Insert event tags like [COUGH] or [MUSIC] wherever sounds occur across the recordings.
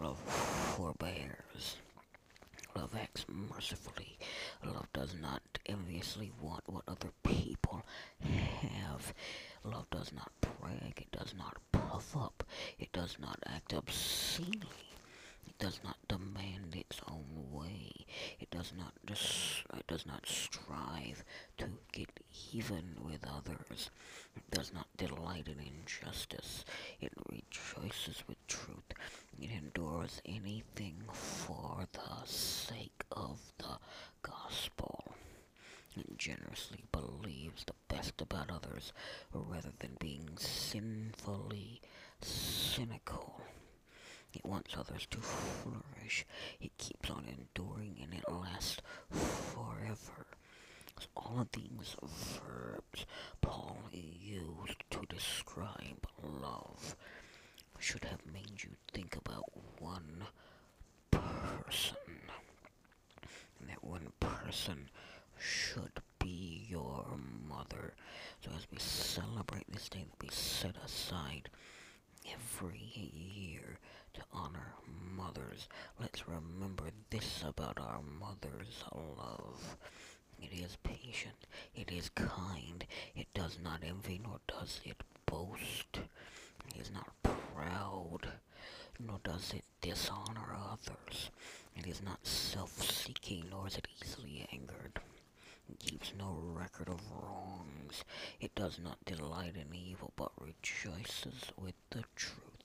Love forbears. Love acts mercifully. Love does not enviously want what other people have. Love does not brag. It does not puff up. It does not act obscenely. It does not demand its own way. It does not dis- it does not strive to get even with others. It does not delight in injustice. It rejoices with truth. It endures anything for the sake of the gospel. It generously believes the best about others rather than being sinfully cynical. It wants others to flourish. It keeps on enduring and it lasts forever. So all of these verbs Paul used to describe love should have made you think about one person. And that one person should be your mother. So as we celebrate this day we set aside every year to honor mothers. Let's remember this about our mother's love. It is patient, it is kind, it does not envy nor does it boast, it is not proud, nor does it dishonor others, it is not self-seeking nor is it easily angered. It keeps no record of wrongs. It does not delight in evil, but rejoices with the truth.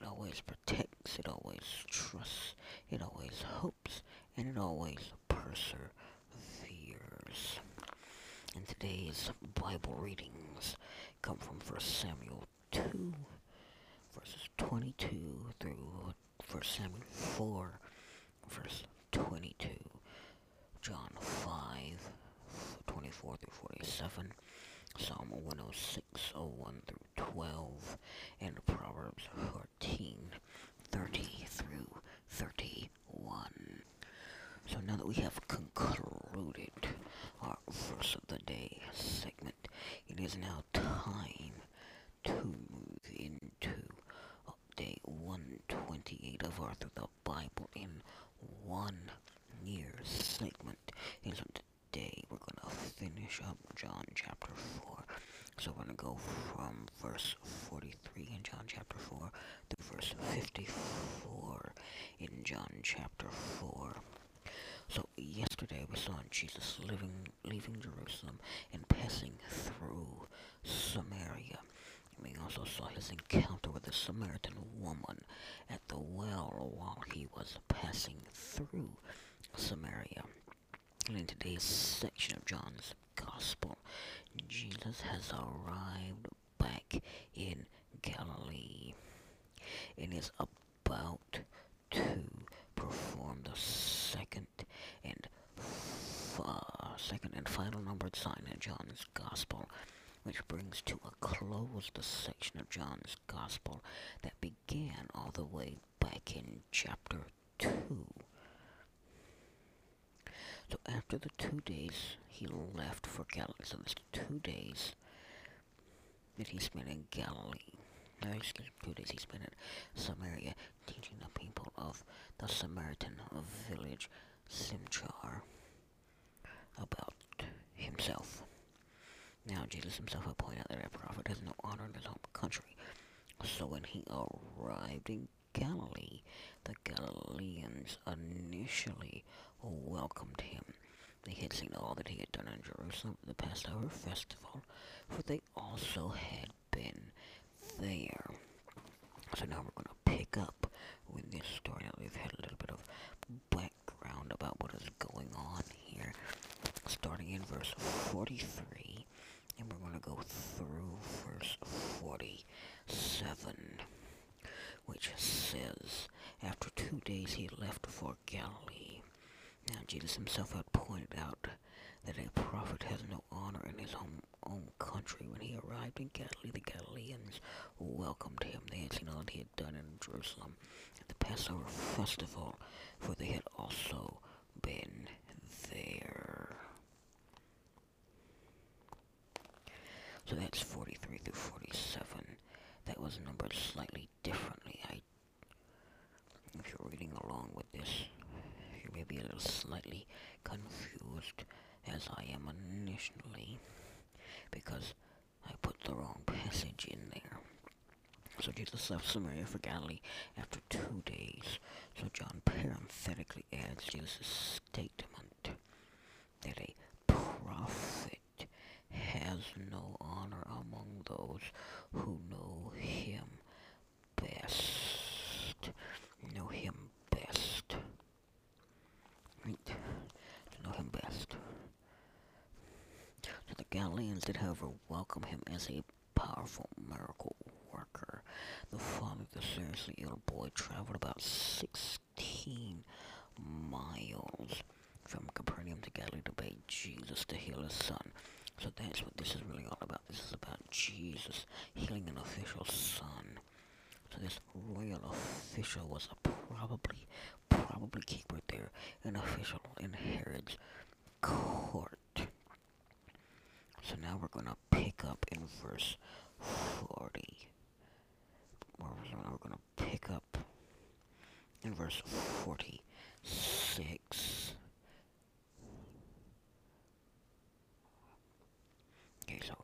It always protects, it always trusts, it always hopes, and it always perseveres. And today's Bible readings come from 1 Samuel 2, verses 22 through 1 Samuel 4, verse 22, John 5, 24 through 47, Psalm 106, 01 through 12, and Proverbs 14, 30 through 31. So now that we have concluded our verse of the day segment, it is now time to move into day 128 of our Through the Bible in one year segment. And so today we're to finish up John chapter 4. So we're to go from verse 43 in John chapter 4 to verse 54 in John chapter 4. So yesterday we saw Jesus living, leaving Jerusalem and passing through Samaria. We also saw his encounter with the Samaritan woman at the well while he was passing through Samaria. In today's section of John's Gospel, Jesus has arrived back in Galilee and is about to perform the second and second and final numbered sign in John's Gospel, which brings to a close the section of John's Gospel that began all the way back in chapter 2. So after the two days, he left for Galilee. So there's two days that he spent in Galilee. No, excuse me, two days he spent in Samaria, teaching the people of the Samaritan village Sychar about himself. Now Jesus himself had pointed out that a prophet has no honor in his home country. So when he arrived in Galilee, the Galileans initially welcomed him. They had seen all that he had done in Jerusalem at the Passover festival, for they also had been there. So now we're going to pick up with this story. Now we've had a little bit of background about what is going on here, starting in verse 43, and we're going to go through verse 47, which says, After two days he left for Galilee. Now Jesus himself had pointed out that a prophet has no honor in his home, own country. When he arrived in Galilee, the Galileans welcomed him. They had seen all that he had done in Jerusalem at the Passover festival, for they had also been there. So that's 43 through 47. That was numbered slightly differently. I, if you're reading along with this, you may be a little slightly confused, as I am because I put the wrong passage in there. So Jesus left Samaria for Galilee after two days. So John parenthetically adds Jesus' statement that a prophet has no honor among those who know him best. Know him best. Right? To know him best. So the Galileans did, however, welcome him as a powerful miracle worker. The father of the seriously ill boy traveled about 16 miles from Capernaum to Galilee to beg Jesus to heal his son. So that's what this is really all about. This is about Jesus healing an official son. So this royal official was a probably, probably keeper there, an official in Herod's court. So now we're to pick up in verse 40. We're to pick up in verse 46. Okay, so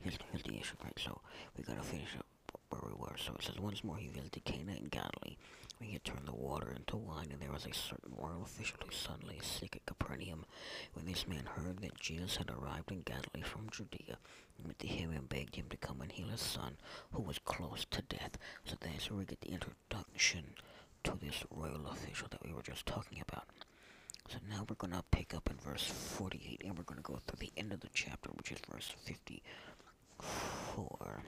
here's, here's the issue, right? So we gotta finish up where we were. So it says, Once more he visited Cana in Galilee, he had turned the water into wine, and there was a certain royal official who suddenly sick at Capernaum. When this man heard that Jesus had arrived in Galilee from Judea, he went to him and begged him to come and heal his son, who was close to death. So that's where we get the introduction to this royal official that we were just talking about. So now we're going to pick up in verse 48 and we're going to go through the end of the chapter, which is verse 54,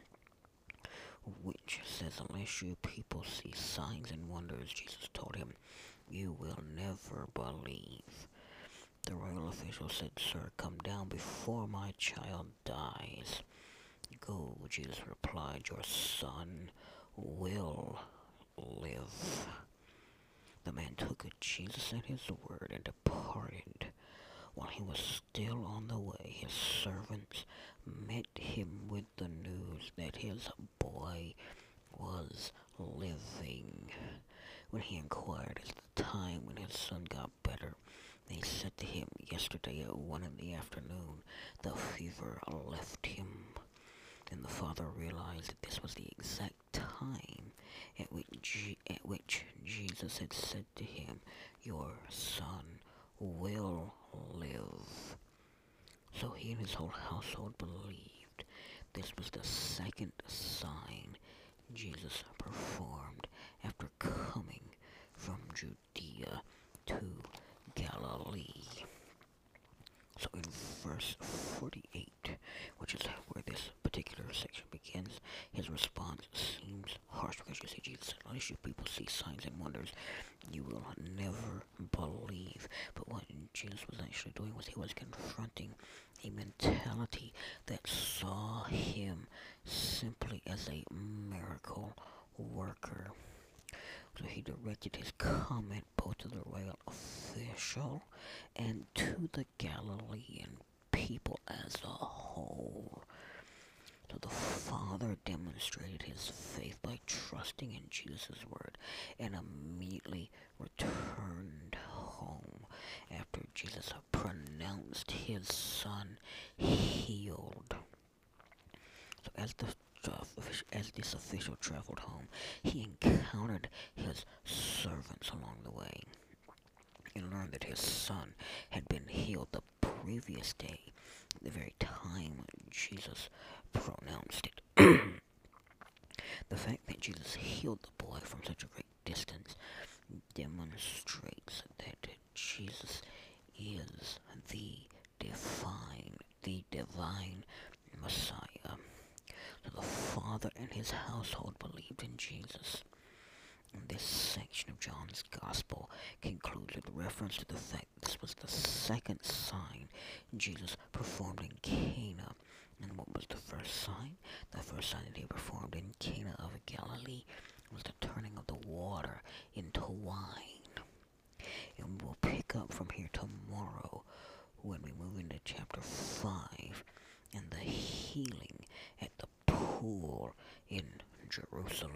which says, Unless you people see signs and wonders, Jesus told him, you will never believe. The royal official said, Sir, come down before my child dies. Go, Jesus replied, your son will live. The man took Jesus at his word and departed. While he was still on the way, his servants met him with the news that his boy was living. When he inquired at the time when his son got better, they said to him, Yesterday at one in the afternoon, the fever left him. Then the father realized that this was the exact time at which, at which Jesus had said to him, Your son will live. So he and his whole household believed. This was the second sign Jesus performed after coming from Judea to Galilee. So in verse 48, which is where this particular section begins, his response seems harsh because you see Jesus said, unless you people see signs and wonders, you will never believe. But what Jesus was actually doing was he was confronting a mentality that saw him simply as a miracle worker. He directed his comment both to the royal official and to the Galilean people as a whole. So the Father demonstrated his faith by trusting in Jesus' word and immediately returned home after Jesus had pronounced his son healed. So as the as this official traveled home, he encountered his servants along the way and learned that his son had been healed the previous day, the very time Jesus pronounced it. [CLEARS THROAT] the fact that Jesus healed the boy from such a great distance demonstrates that Jesus is the divine, the divine Messiah. So the father and his household believed in Jesus. And this section of John's Gospel concludes with reference to the fact this was the second sign Jesus performed in Cana. And what was the first sign? The first sign that he performed in Cana of Galilee was the turning of the water into wine. And we'll pick up from here tomorrow when we move into chapter 5 and the healing at the pool in So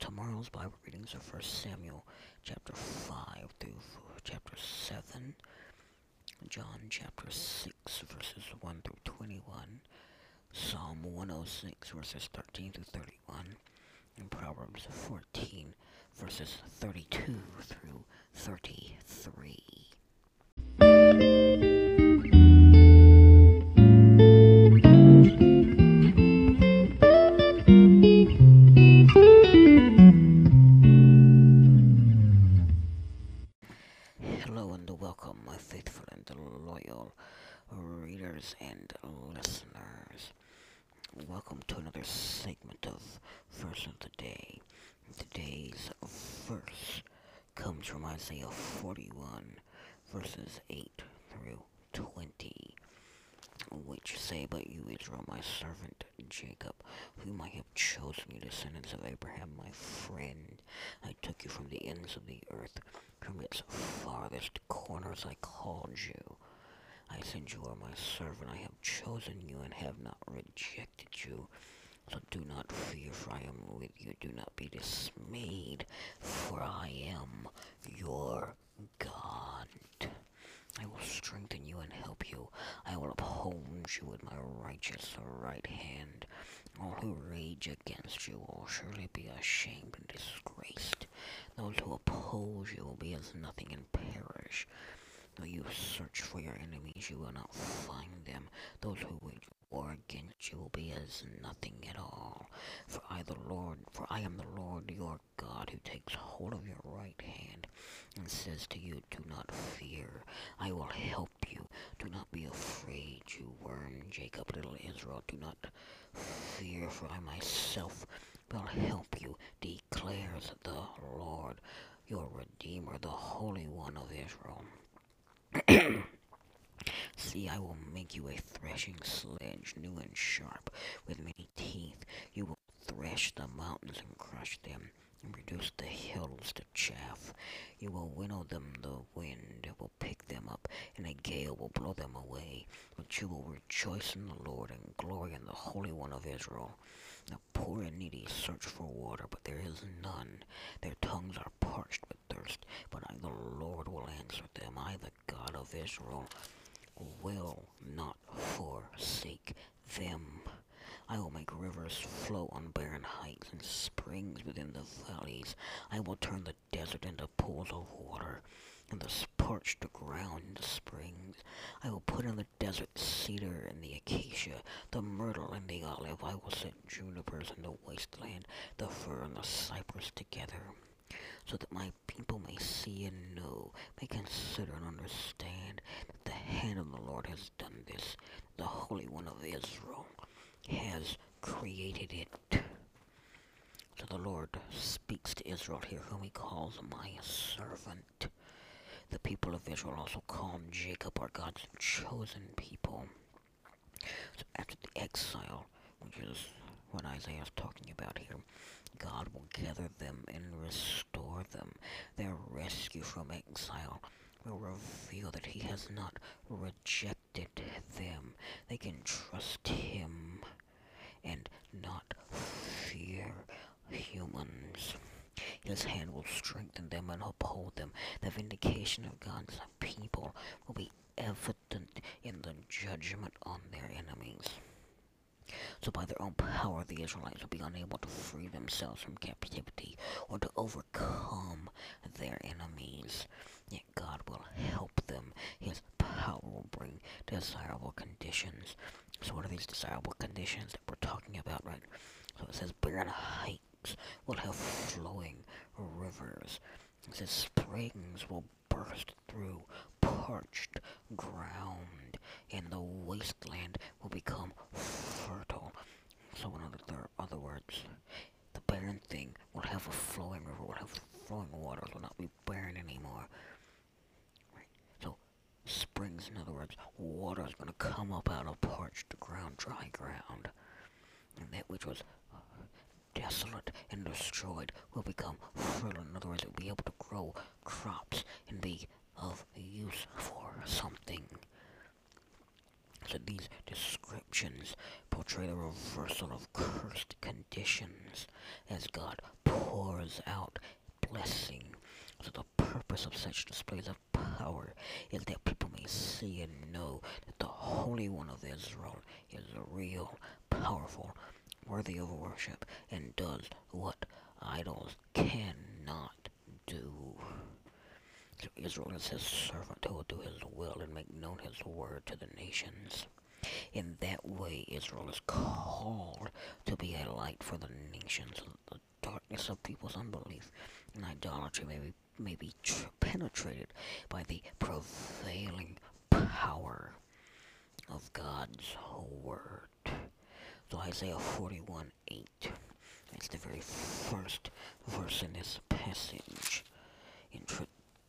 tomorrow's Bible readings are 1 Samuel chapter 5 through chapter 7, John chapter 6 verses 1 through 21, Psalm 106 verses 13 through 31, and Proverbs 14 verses 32 through 33. Readers and listeners. Welcome to another segment of Verse of the Day. Today's verse comes from Isaiah 41, verses 8 through 20, which say, But you, Israel, my servant, Jacob, whom I have chosen, you descendants of Abraham, my friend, I took you from the ends of the earth from its farthest corners I called you. I said you are my servant. I have chosen you and have not rejected you. So do not fear, for I am with you. Do not be dismayed, for I am your God. I will strengthen you and help you. I will uphold you with my righteous right hand. All who rage against you will surely be ashamed and disgraced. Those who oppose you will be as nothing and perish. Though you search for your enemies, you will not find them. Those who wage war against you will be as nothing at all. For I, the Lord, for I am the Lord your God, who takes hold of your right hand and says to you, Do not fear. I will help you. Do not be afraid, you worm, Jacob, little Israel. Do not fear, for I myself will help you, declares the Lord, your Redeemer, the Holy One of Israel. See, I will make you a threshing sledge, new and sharp, with many teeth. You will thresh the mountains and crush them, and reduce the hills to chaff. You will winnow them the wind, will pick them up, and a gale will blow them away. But you will rejoice in the Lord and glory in the Holy One of Israel. The poor and needy search for water, but there is none. Their tongues are parched with thirst, but I, the Lord, will answer them. I, the God of Israel, will not forsake them. I will make rivers flow on barren heights and springs within the valleys. I will turn the desert into pools of water and the parched ground into springs. I will put in the desert cedar and the acacia, the myrtle and the olive. I will set junipers in the wasteland, the fir and the cypress together, so that my people may see and know, may consider and understand that the hand of the Lord has done this. The Holy One of Israel has created it. So the Lord speaks to Israel here, whom he calls my servant. The people of Israel also call him Jacob our God's chosen people. So after the exile, which is what Isaiah is talking about here, God will gather them and restore them. Their rescue from exile will reveal that he has not rejected them. They can trust him and not fear humans. His hand will strengthen them and uphold them. The vindication of God's people will be evident in the judgment on their enemies. So by their own power, the Israelites will be unable to free themselves from captivity or to overcome their enemies. Yet God will help them. His power will bring desirable conditions. So what are these desirable conditions that we're talking about, right? So it says barren heights will have flowing rivers. It says springs will burst through parched ground, and the wasteland will become fertile. So in other, other words, the barren thing will have a flowing river, will have flowing waters, will not be barren anymore. Right? So springs, in other words, water is going to come up out of parched ground, dry ground. And that which was uh, desolate and destroyed will become fertile. In other words, it will be able to grow crops and be of use for something. So these descriptions portray the reversal of cursed conditions as God pours out blessing. So the purpose of such displays of power is that people may see and know that the Holy One of Israel is a real, powerful, worthy of worship, and does what idols cannot Israel is his servant who will do his will and make known his word to the nations. In that way, Israel is called to be a light for the nations. The darkness of people's unbelief and idolatry may be, may be penetrated by the prevailing power of God's word. So Isaiah 41 8. That's the very first verse in this passage.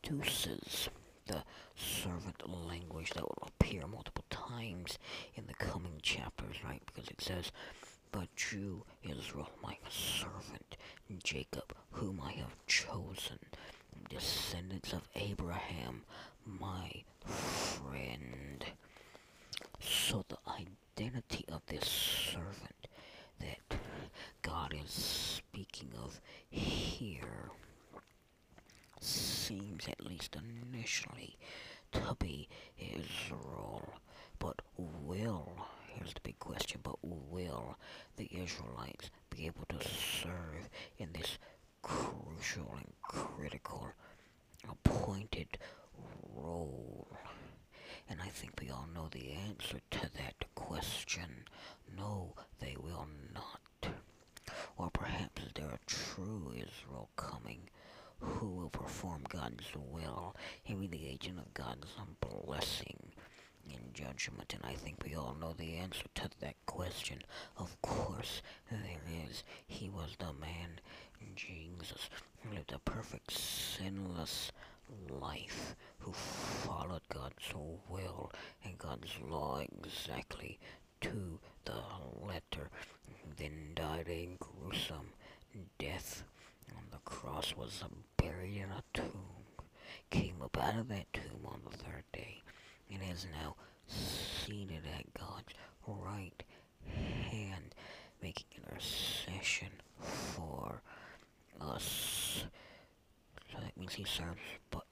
Introduces the servant language that will appear multiple times in the coming chapters, right? Because it says, But you, Israel, my servant, Jacob, whom I have chosen, descendants of Abraham, my friend. So the identity of this servant that God is speaking of here seems, at least initially, to be Israel. But will, here's the big question, but will the Israelites be able to serve in this crucial and critical appointed role? And I think we all know the answer to that question. No, they will not. Or perhaps there are true Israel coming who will perform God's will and be the agent of God's blessing in judgment. And I think we all know the answer to that question. Of course, there is. He was the man, Jesus, who lived a perfect, sinless life who followed God's will and God's law exactly to the letter, then died a gruesome death on the cross, was buried in a tomb, came up out of that tomb on the third day, and is now seated at God's right hand, making intercession for us. So that means he serves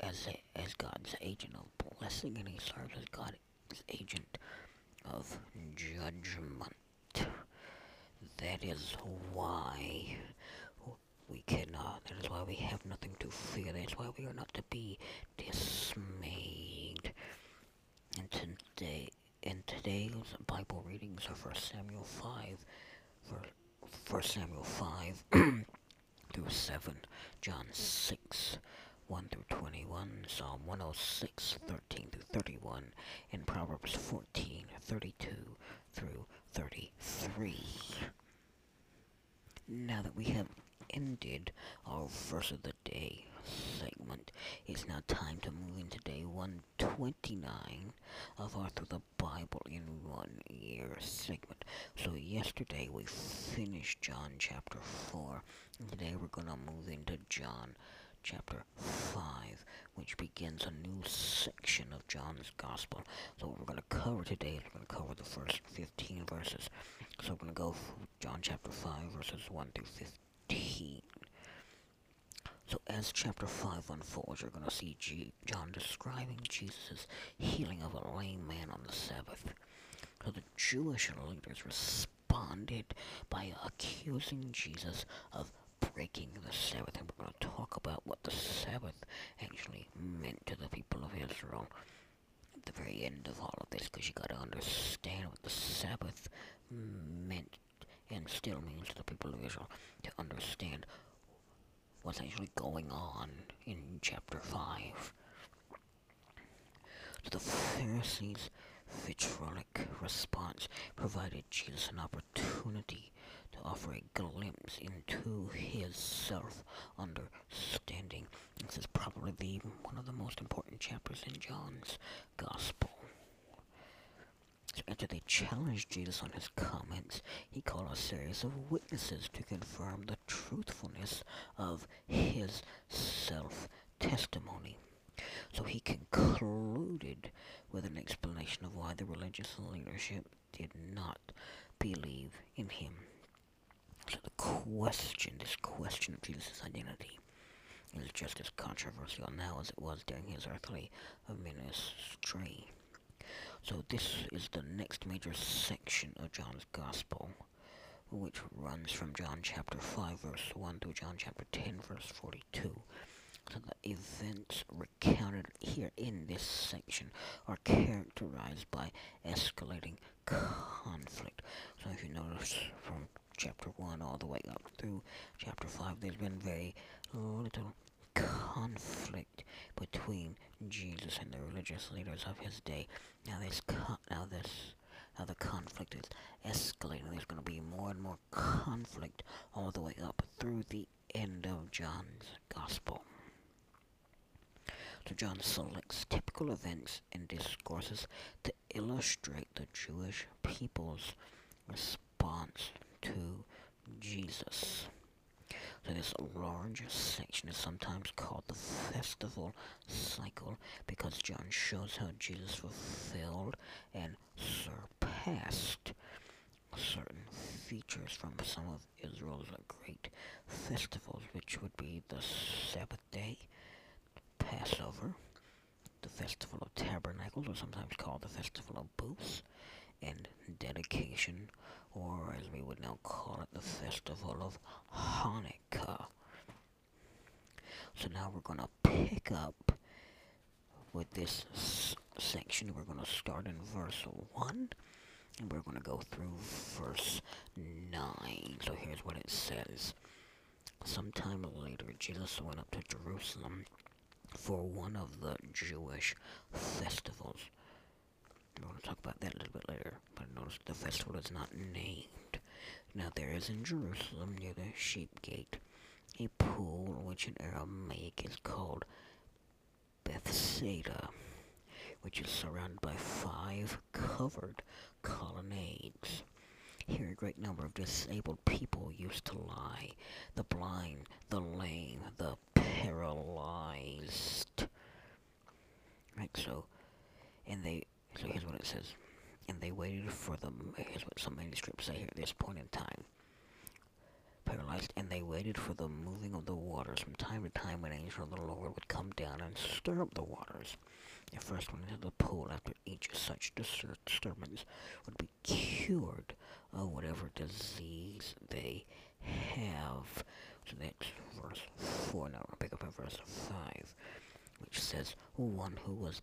as as God's agent of blessing, and he serves as God's agent of judgment. That is why we cannot. That is why we have nothing to fear. That is why we are not to be dismayed. And today, and today's Bible readings are for Samuel five, for for Samuel five [CLEARS THROAT] through seven, John six. 1 through 21, Psalm 106, 13 through 31, and Proverbs 14, 32 through 33. Now that we have ended our verse of the day segment, it's now time to move into day 129 of our Through the Bible in One Year segment. So yesterday we finished John chapter 4, and today we're going to move into John chapter 5, which begins a new section of John's Gospel. So what we're going to cover today is we're going to cover the first 15 verses. So we're going to go John chapter 5, verses 1 through 15. So as chapter 5 unfolds, you're going to see G John describing Jesus' healing of a lame man on the Sabbath. So, the Jewish leaders responded by accusing Jesus of breaking the Sabbath. And we're going to talk about what the Sabbath actually meant to the people of Israel at the very end of all of this, because you got to understand what the Sabbath meant and still means to the people of Israel to understand what's actually going on in chapter 5. So the Pharisees' vitriolic response provided Jesus an opportunity to offer a glimpse into his self-understanding. This is probably the, one of the most important chapters in John's Gospel. After they challenged Jesus on his comments, he called a series of witnesses to confirm the truthfulness of his self-testimony. So he concluded with an explanation of why the religious leadership did not believe in him. So the question, this question of Jesus' identity, is just as controversial now as it was during his earthly ministry. So this is the next major section of John's Gospel, which runs from John chapter 5 verse 1 to John chapter 10 verse 42. So the events recounted here in this section are characterized by escalating conflict. So if you notice from chapter 1 all the way up through chapter 5, there's been very little conflict between Jesus and the religious leaders of his day. Now this now this now the conflict is escalating. There's going to be more and more conflict all the way up through the end of John's gospel. So John selects typical events and discourses to illustrate the Jewish people's response to Jesus. So this large section is sometimes called the festival cycle because John shows how Jesus fulfilled and surpassed certain features from some of Israel's great festivals, which would be the Sabbath day, Passover, the Festival of Tabernacles, or sometimes called the Festival of Booths, and dedication, or as we would now call it, the Festival of Hanukkah. So now we're going to pick up with this section. We're going to start in verse 1, and we're going to go through verse 9. So here's what it says. Sometime later, Jesus went up to Jerusalem for one of the Jewish festivals. We're going to talk about that a little bit later, but notice the festival is not named. Now there is in Jerusalem, near the sheep gate, a pool which in Aramaic is called Bethesda, which is surrounded by five covered colonnades. Here a great number of disabled people used to lie, the blind, the lame, the paralyzed. Right, so, and they so here's what it says. And they waited for them. Here's what some manuscripts say here at this point in time. Paralyzed, and they waited for the moving of the waters. From time to time, an angel of the Lord would come down and stir up the waters. The first one into the pool after each such disturbance would be cured of whatever disease they have. So that's verse 4. Now we'll pick up at verse 5, which says, One who was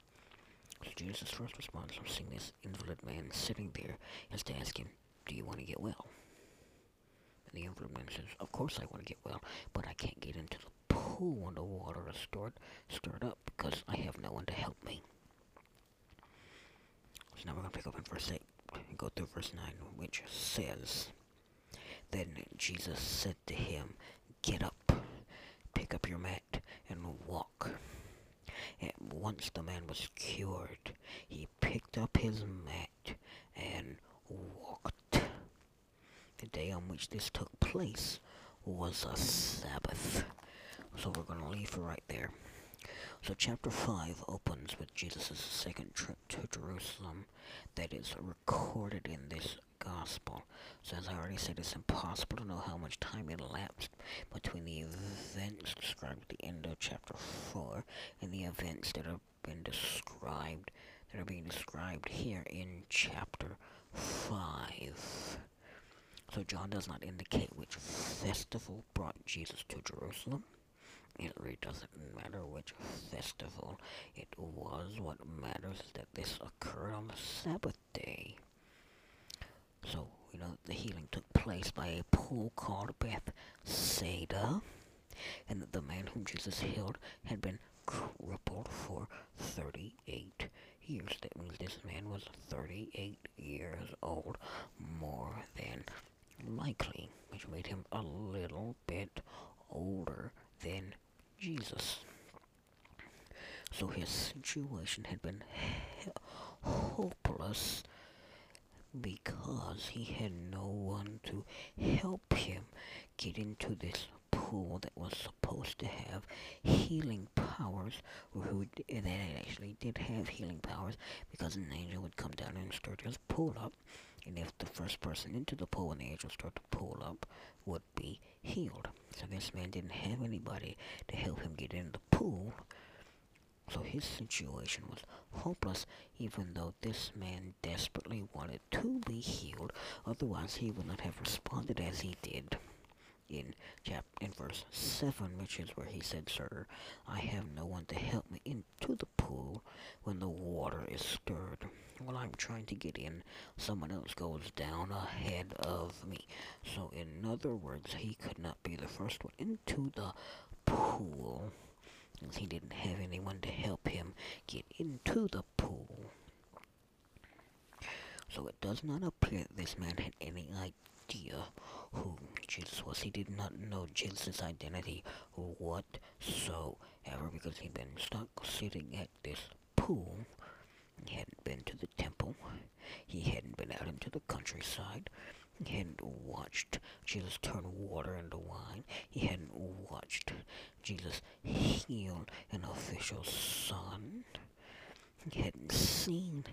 Jesus' first response from seeing this invalid man sitting there is to ask him, Do you want to get well? And the invalid man says, Of course I want to get well, but I can't get into the pool when the water is stirred, stirred up because I have no one to help me. So now we're going to pick up in verse 8 and go through verse 9, which says, Then Jesus said to him, Get up, pick up your mat, once the man was cured, he picked up his mat and walked. The day on which this took place was a Sabbath. So we're going to leave right there. So chapter 5 opens with Jesus' second trip to Jerusalem that is recorded in this gospel. So as I already said, it's impossible to know how much time elapsed between the events described at the end of chapter 4 and the events that have been described, that are being described here in chapter 5. So John does not indicate which festival brought Jesus to Jerusalem. It really doesn't matter which festival it was. What matters is that this occurred on the Sabbath day. So you know the healing took place by a pool called Bethesda, and that the man whom Jesus healed had been crippled for 38 years. That means this man was 38 years old, more than likely, which made him a little bit older than Jesus. So his situation had been hopeless because he had no one to help him get into this pool that was supposed to have healing powers, or who that actually did have healing powers, because an angel would come down and start this pool up, and if the first person into the pool when the angel started to pull up would be healed. So this man didn't have anybody to help him get in the pool, so his situation was hopeless, even though this man desperately wanted to be healed. Otherwise, he would not have responded as he did in chap in verse 7, which is where he said, Sir, I have no one to help me into the pool when the water is stirred. While I'm trying to get in, someone else goes down ahead of me. So, in other words, he could not be the first one into the pool since he didn't have anyone to help him get into the pool. So it does not appear that this man had any idea who Jesus was. He did not know Jesus' identity whatsoever because he'd been stuck sitting at this pool. He hadn't been to the temple. He hadn't been out into the countryside. He hadn't watched Jesus turn water into wine. He hadn't watched Jesus heal an official's son. He hadn't seen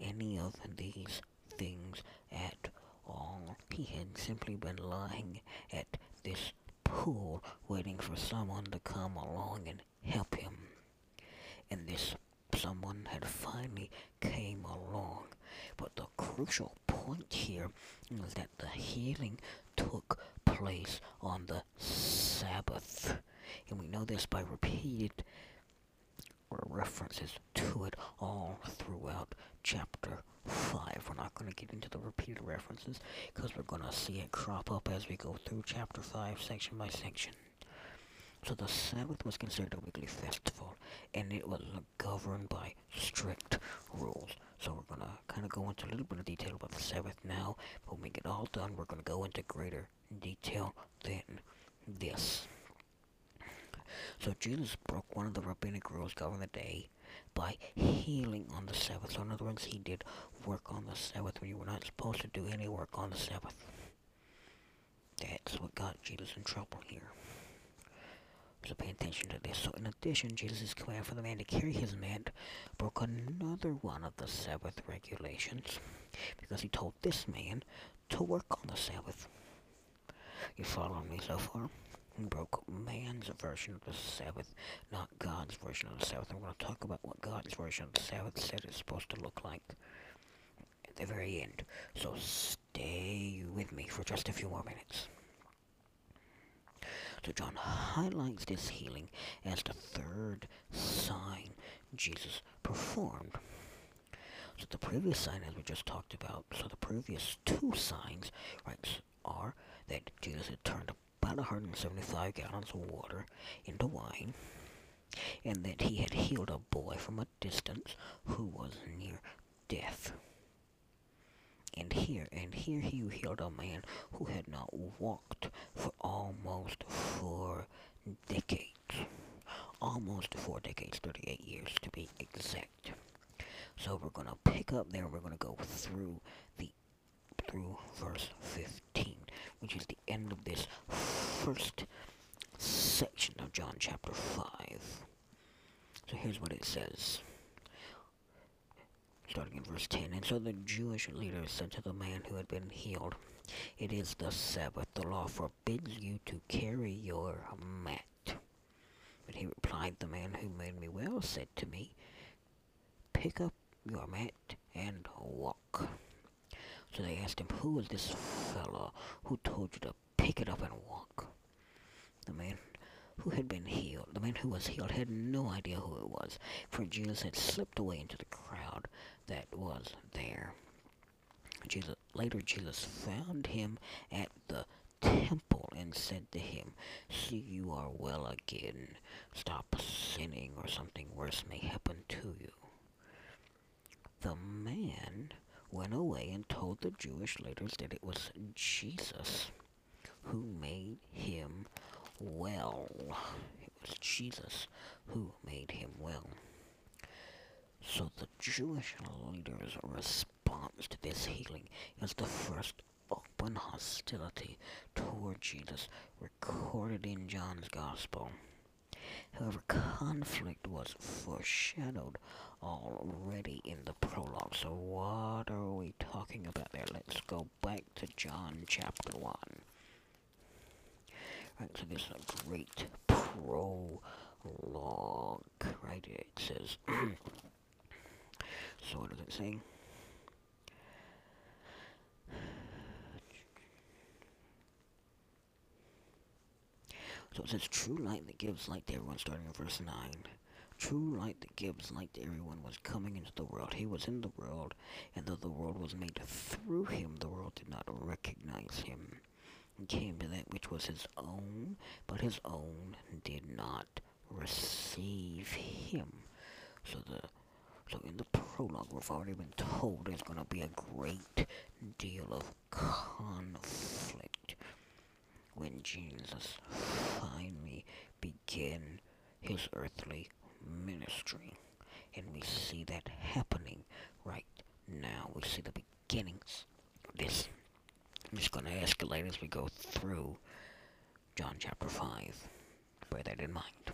any of these things at all. He had simply been lying at this pool waiting for someone to come along and help him. And this someone had finally came along. But the crucial point here is that the healing took place on the Sabbath. And we know this by repeated references to it all throughout chapter 5. We're not going to get into the repeated references because we're going to see it crop up as we go through chapter 5 section by section. So the Sabbath was considered a weekly festival, and it was governed by strict rules. So we're going to kind of go into a little bit of detail about the Sabbath now, but when we get all done, we're going to go into greater detail than this. So Jesus broke one of the rabbinic rules governing the day by healing on the Sabbath. So in other words, he did work on the Sabbath when you were not supposed to do any work on the Sabbath. That's what got Jesus in trouble here. So pay attention to this. So in addition, Jesus' command for the man to carry his mat broke another one of the Sabbath regulations because he told this man to work on the Sabbath. You following me so far? He broke man's version of the Sabbath, not God's version of the Sabbath. I'm going to talk about what God's version of the Sabbath said it's supposed to look like at the very end. So stay with me for just a few more minutes. So John highlights this healing as the third sign Jesus performed. So the previous sign, as we just talked about, so the previous two signs, right, are that Jesus had turned about 175 gallons of water into wine, and that he had healed a boy from a distance who was near death. And here, and here he healed a man who had not walked for almost four decades. Almost four decades, 38 years to be exact. So we're going to pick up there, we're going to go through the through verse 15, which is the end of this first section of John chapter 5. So here's what it says. Starting in verse 10. And so the Jewish leaders said to the man who had been healed, It is the Sabbath. The law forbids you to carry your mat. But he replied, The man who made me well said to me, Pick up your mat and walk. So they asked him, Who is this fellow who told you to pick it up and walk? The man who had been healed, the man who was healed, had no idea who it was, for Jesus had slipped away into the crowd that was there. Jesus, later, Jesus found him at the temple and said to him, See, you are well again. Stop sinning, or something worse may happen to you. The man went away and told the Jewish leaders that it was Jesus who made him well. It was Jesus who made him well. So the Jewish leaders' response to this healing is the first open hostility toward Jesus recorded in John's Gospel. However, conflict was foreshadowed already in the prologue. So what are we talking about there? Let's go back to John chapter 1. Right, so this is a great prologue, right? It says, [CLEARS THROAT] so what does it? So it says, true light that gives light to everyone, starting in verse 9. True light that gives light to everyone was coming into the world. He was in the world, and though the world was made through him, the world did not recognize him. He came to that which was his own, but his own did not receive him. So the so in the prologue, we've already been told there's going to be a great deal of conflict when Jesus finally began his earthly ministry. And we see that happening right now. We see the beginnings of this. I'm just going to escalate as we go through John chapter 5. Bear that in mind.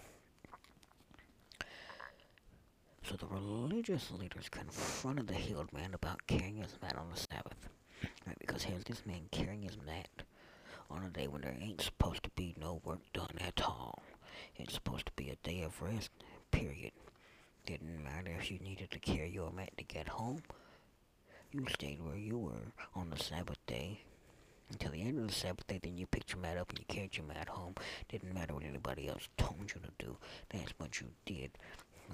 So the religious leaders confronted the healed man about carrying his mat on the Sabbath. Right, because here's this man carrying his mat on a day when there ain't supposed to be no work done at all. It's supposed to be a day of rest, period. Didn't matter if you needed to carry your mat to get home. You stayed where you were on the Sabbath day until the end of the Sabbath day. Then you picked your mat up and you carried your mat home. Didn't matter what anybody else told you to do. That's what you did.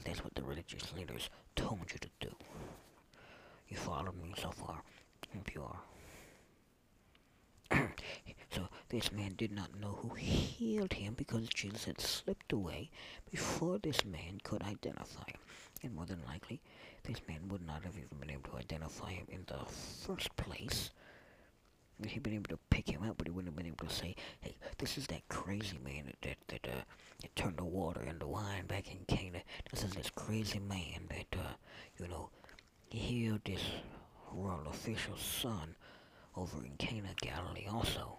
That's what the religious leaders told you to do. You followed me so far. Hope you are. [CLEARS THROAT] so this man did not know who healed him because Jesus had slipped away before this man could identify him. And more than likely, this man would not have even been able to identify him in the first place. He'd been able to pick him up, but he wouldn't have been able to say, "Hey, this is that crazy man that that, that uh, that turned the water into wine back in Cana. This is this crazy man that uh, you know, healed this royal official's son over in Cana, Galilee also.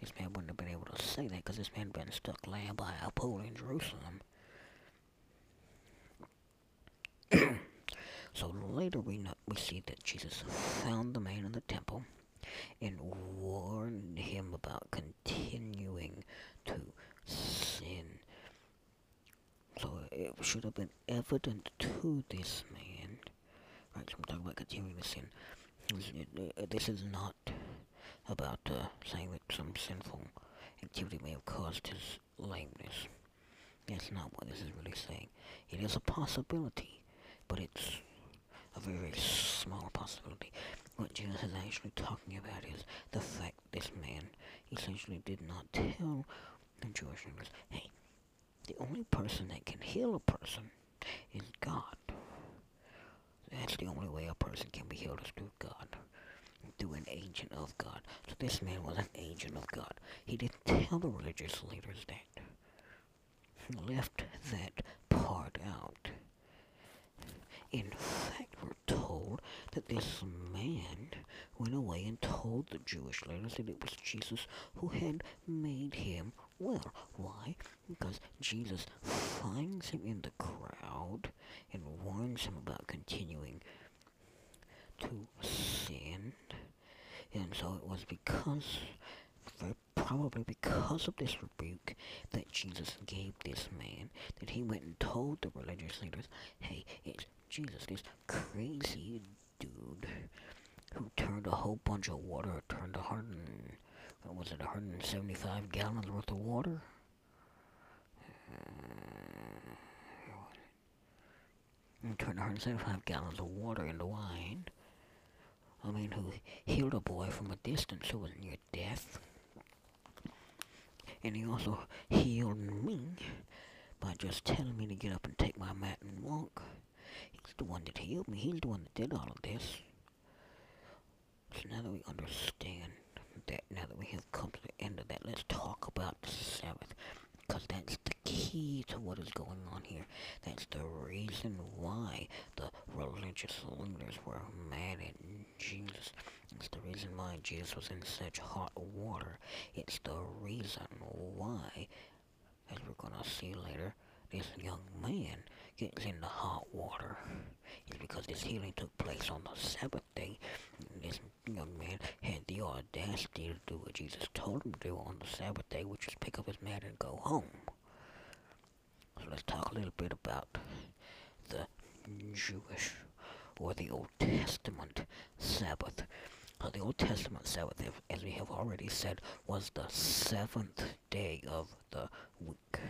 This man wouldn't have been able to say that because this man had been stuck laying by a pool in Jerusalem. [CLEARS THROAT] so later we know, we see that Jesus found the man in the temple and warned him about continuing to sin. So it should have been evident to this man. Right, so I'm talking about continuing to sin. This is not about uh, saying that some sinful activity may have caused his lameness. That's not what this is really saying. It is a possibility, but it's a very small possibility. What Jesus is actually talking about is the fact this man essentially did not tell the Jewish leaders, hey, the only person that can heal a person is God. That's the only way a person can be healed is through God. Through an agent of God. So this man was an agent of God. He didn't tell the religious leaders that. He left that part out. In fact, we're told that this man went away and told the Jewish leaders that it was Jesus who had made him well. Why? Because Jesus finds him in the crowd and warns him about continuing to sin. And so it was because, very probably because of this rebuke that Jesus gave this man, that he went and told the religious leaders, hey, it's Jesus, this crazy dude who turned a whole bunch of water, turned a hundred, what was it, 175 gallons worth of water? Uh, turned 175 gallons of water into wine. I mean, who healed a boy from a distance who was near death. And he also healed me by just telling me to get up and take my mat and walk. He's the one that healed me. He's the one that did all of this. So now that we understand that, now that we have come to the end of that, let's talk about the Sabbath. Because that's the key to what is going on here. That's the reason why the religious leaders were mad at Jesus. It's the reason why Jesus was in such hot water. It's the reason why, as we're going to see later, this young man gets in the hot water. is because this healing took place on the Sabbath day. This young man had the audacity to do what Jesus told him to do on the Sabbath day, which was pick up his mat and go home. So let's talk a little bit about the Jewish or the Old Testament Sabbath. Uh, the Old Testament Sabbath, as we have already said, was the seventh day of the week.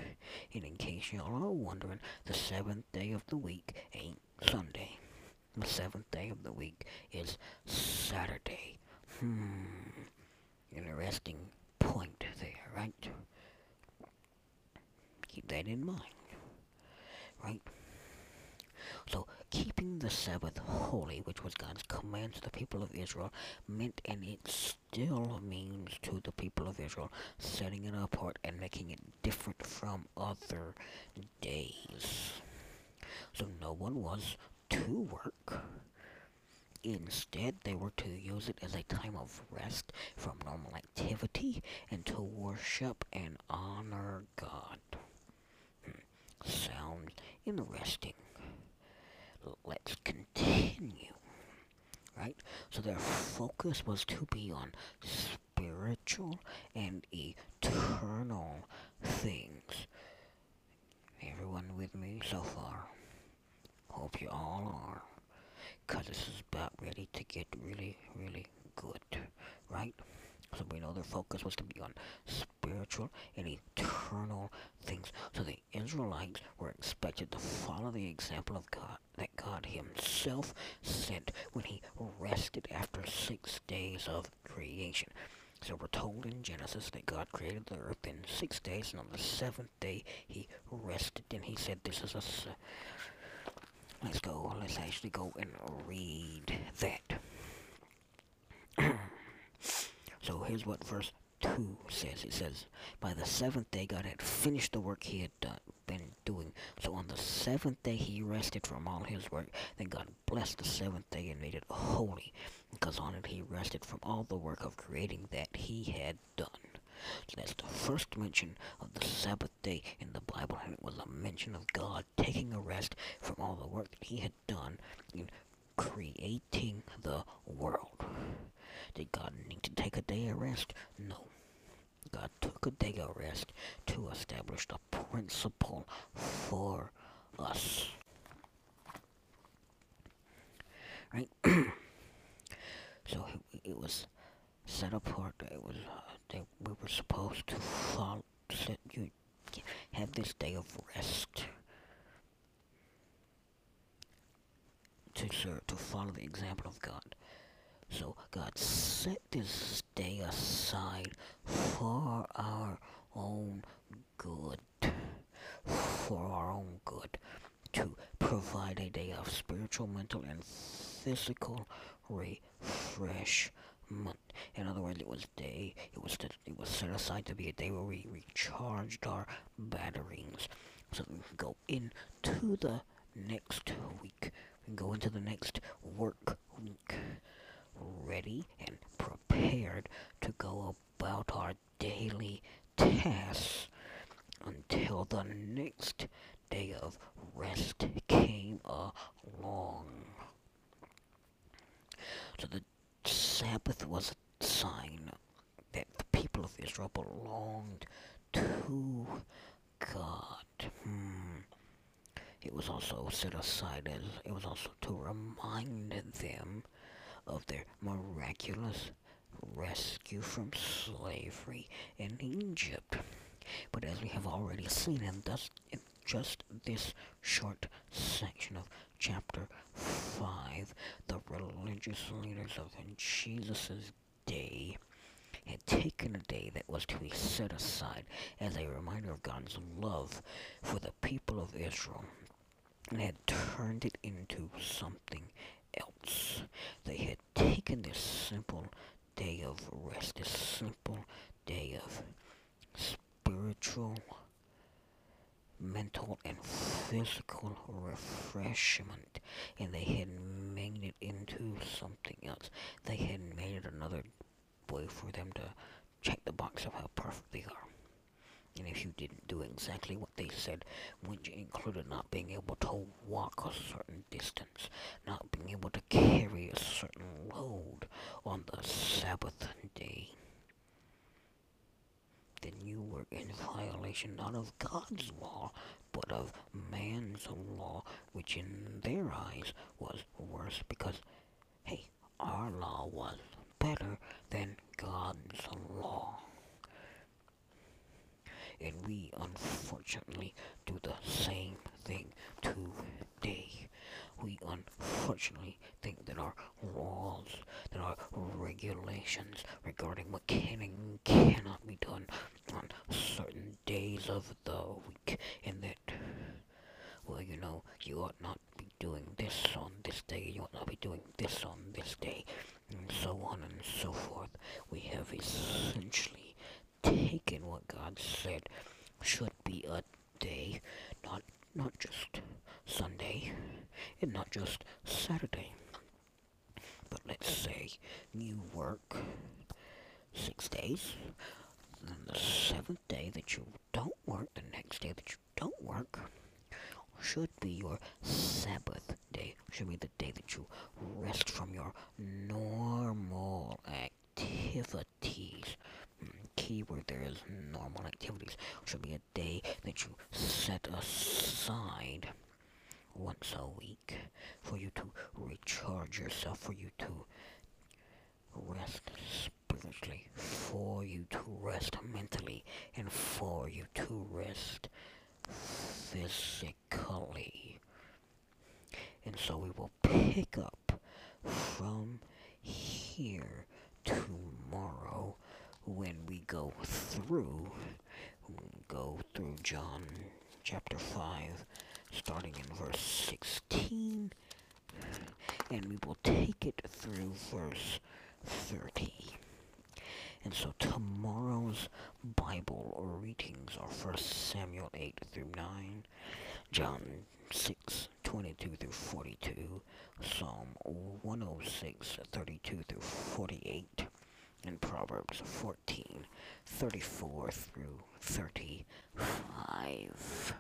And in case y'all are wondering, the seventh day of the week ain't Sunday. The seventh day of the week is Saturday. Hmm. Interesting point there, right? Keep that in mind. Right? Keeping the Sabbath holy, which was God's command to the people of Israel, meant, and it still means to the people of Israel, setting it apart and making it different from other days. So, no one was to work. Instead, they were to use it as a time of rest from normal activity and to worship and honor God. Hmm. Sounds interesting let's continue. Right? So their focus was to be on spiritual and eternal things. Everyone with me so far? Hope you all are. Because this is about ready to get really, really good. Right? So we know their focus was to be on spiritual and eternal things. So the Israelites were expected to follow the example of God that God himself sent when he rested after six days of creation. So we're told in Genesis that God created the earth in six days, and on the seventh day he rested, and he said, this is a... Let's go, let's actually go and read that. [CLEARS THROAT] so here's what verse 2 says. It says, By the seventh day God had finished the work he had done, been doing. So on the seventh day he rested from all his work. Then God blessed the seventh day and made it holy, because on it he rested from all the work of creating that he had done. So that's the first mention of the Sabbath day in the Bible, and it was a mention of God taking a rest from all the work that he had done creating the world. Did God need to take a day of rest? No. God took a day of rest to establish the principle for us. Right? [CLEARS THROAT] so it, was set apart. It was uh, that we were supposed to follow. Set, you have this day of rest to follow the example of God. So God set this day aside for our own good. For our own good. To provide a day of spiritual, mental, and physical refreshment. In other words, it was day. It was to, it was set aside to be a day where we recharged our batteries, so that we can go into the next week. Can go into the next work week ready and prepared to go about our daily tasks until the next day of rest came along. So the Sabbath was a sign that the people of Israel belonged to God. Hmm. It was also set aside as it was also to remind them of their miraculous rescue from slavery in Egypt. But as we have already seen in, thus, in just this short section of chapter 5, the religious leaders of Jesus' day had taken a day that was to be set aside as a reminder of God's love for the people of Israel and had turned it into something else. They had taken this simple day of rest, this simple day of spiritual, mental, and physical refreshment, and they had made it into something else. They had made it another way for them to check the box of how perfect they are. Didn't do exactly what they said, which included not being able to walk a certain distance, not being able to carry a certain load on the Sabbath day, then you were in violation not of God's law, but of man's law, which in their eyes was worse because, hey, our law was better than God's law. And we unfortunately do the same thing today. We unfortunately think that our laws, that our regulations regarding what can and cannot be done on certain days of the week, and that, well, you know, you ought not be doing this on this day, you ought not be doing this on this day, and so on and so forth. We have essentially taken what God said should be a day, not not just Sunday, and not just Saturday. But let's say you work six days, and the seventh day that you don't work, the next day that you don't work, should be your Sabbath day, should be the day that you rest from your normal activities keyword there is normal activities should be a day that you set aside once a week for you to recharge yourself, for you to rest spiritually, for you to rest mentally, and for you to rest physically. And so we will pick up from here tomorrow when we go through, go through John chapter 5, starting in verse 16, and we will take it through verse 30. And so tomorrow's Bible readings are 1 Samuel 8 through 9, John 6, 22 through 42, Psalm 106, 32 through 48, in Proverbs 14, 34 through 35.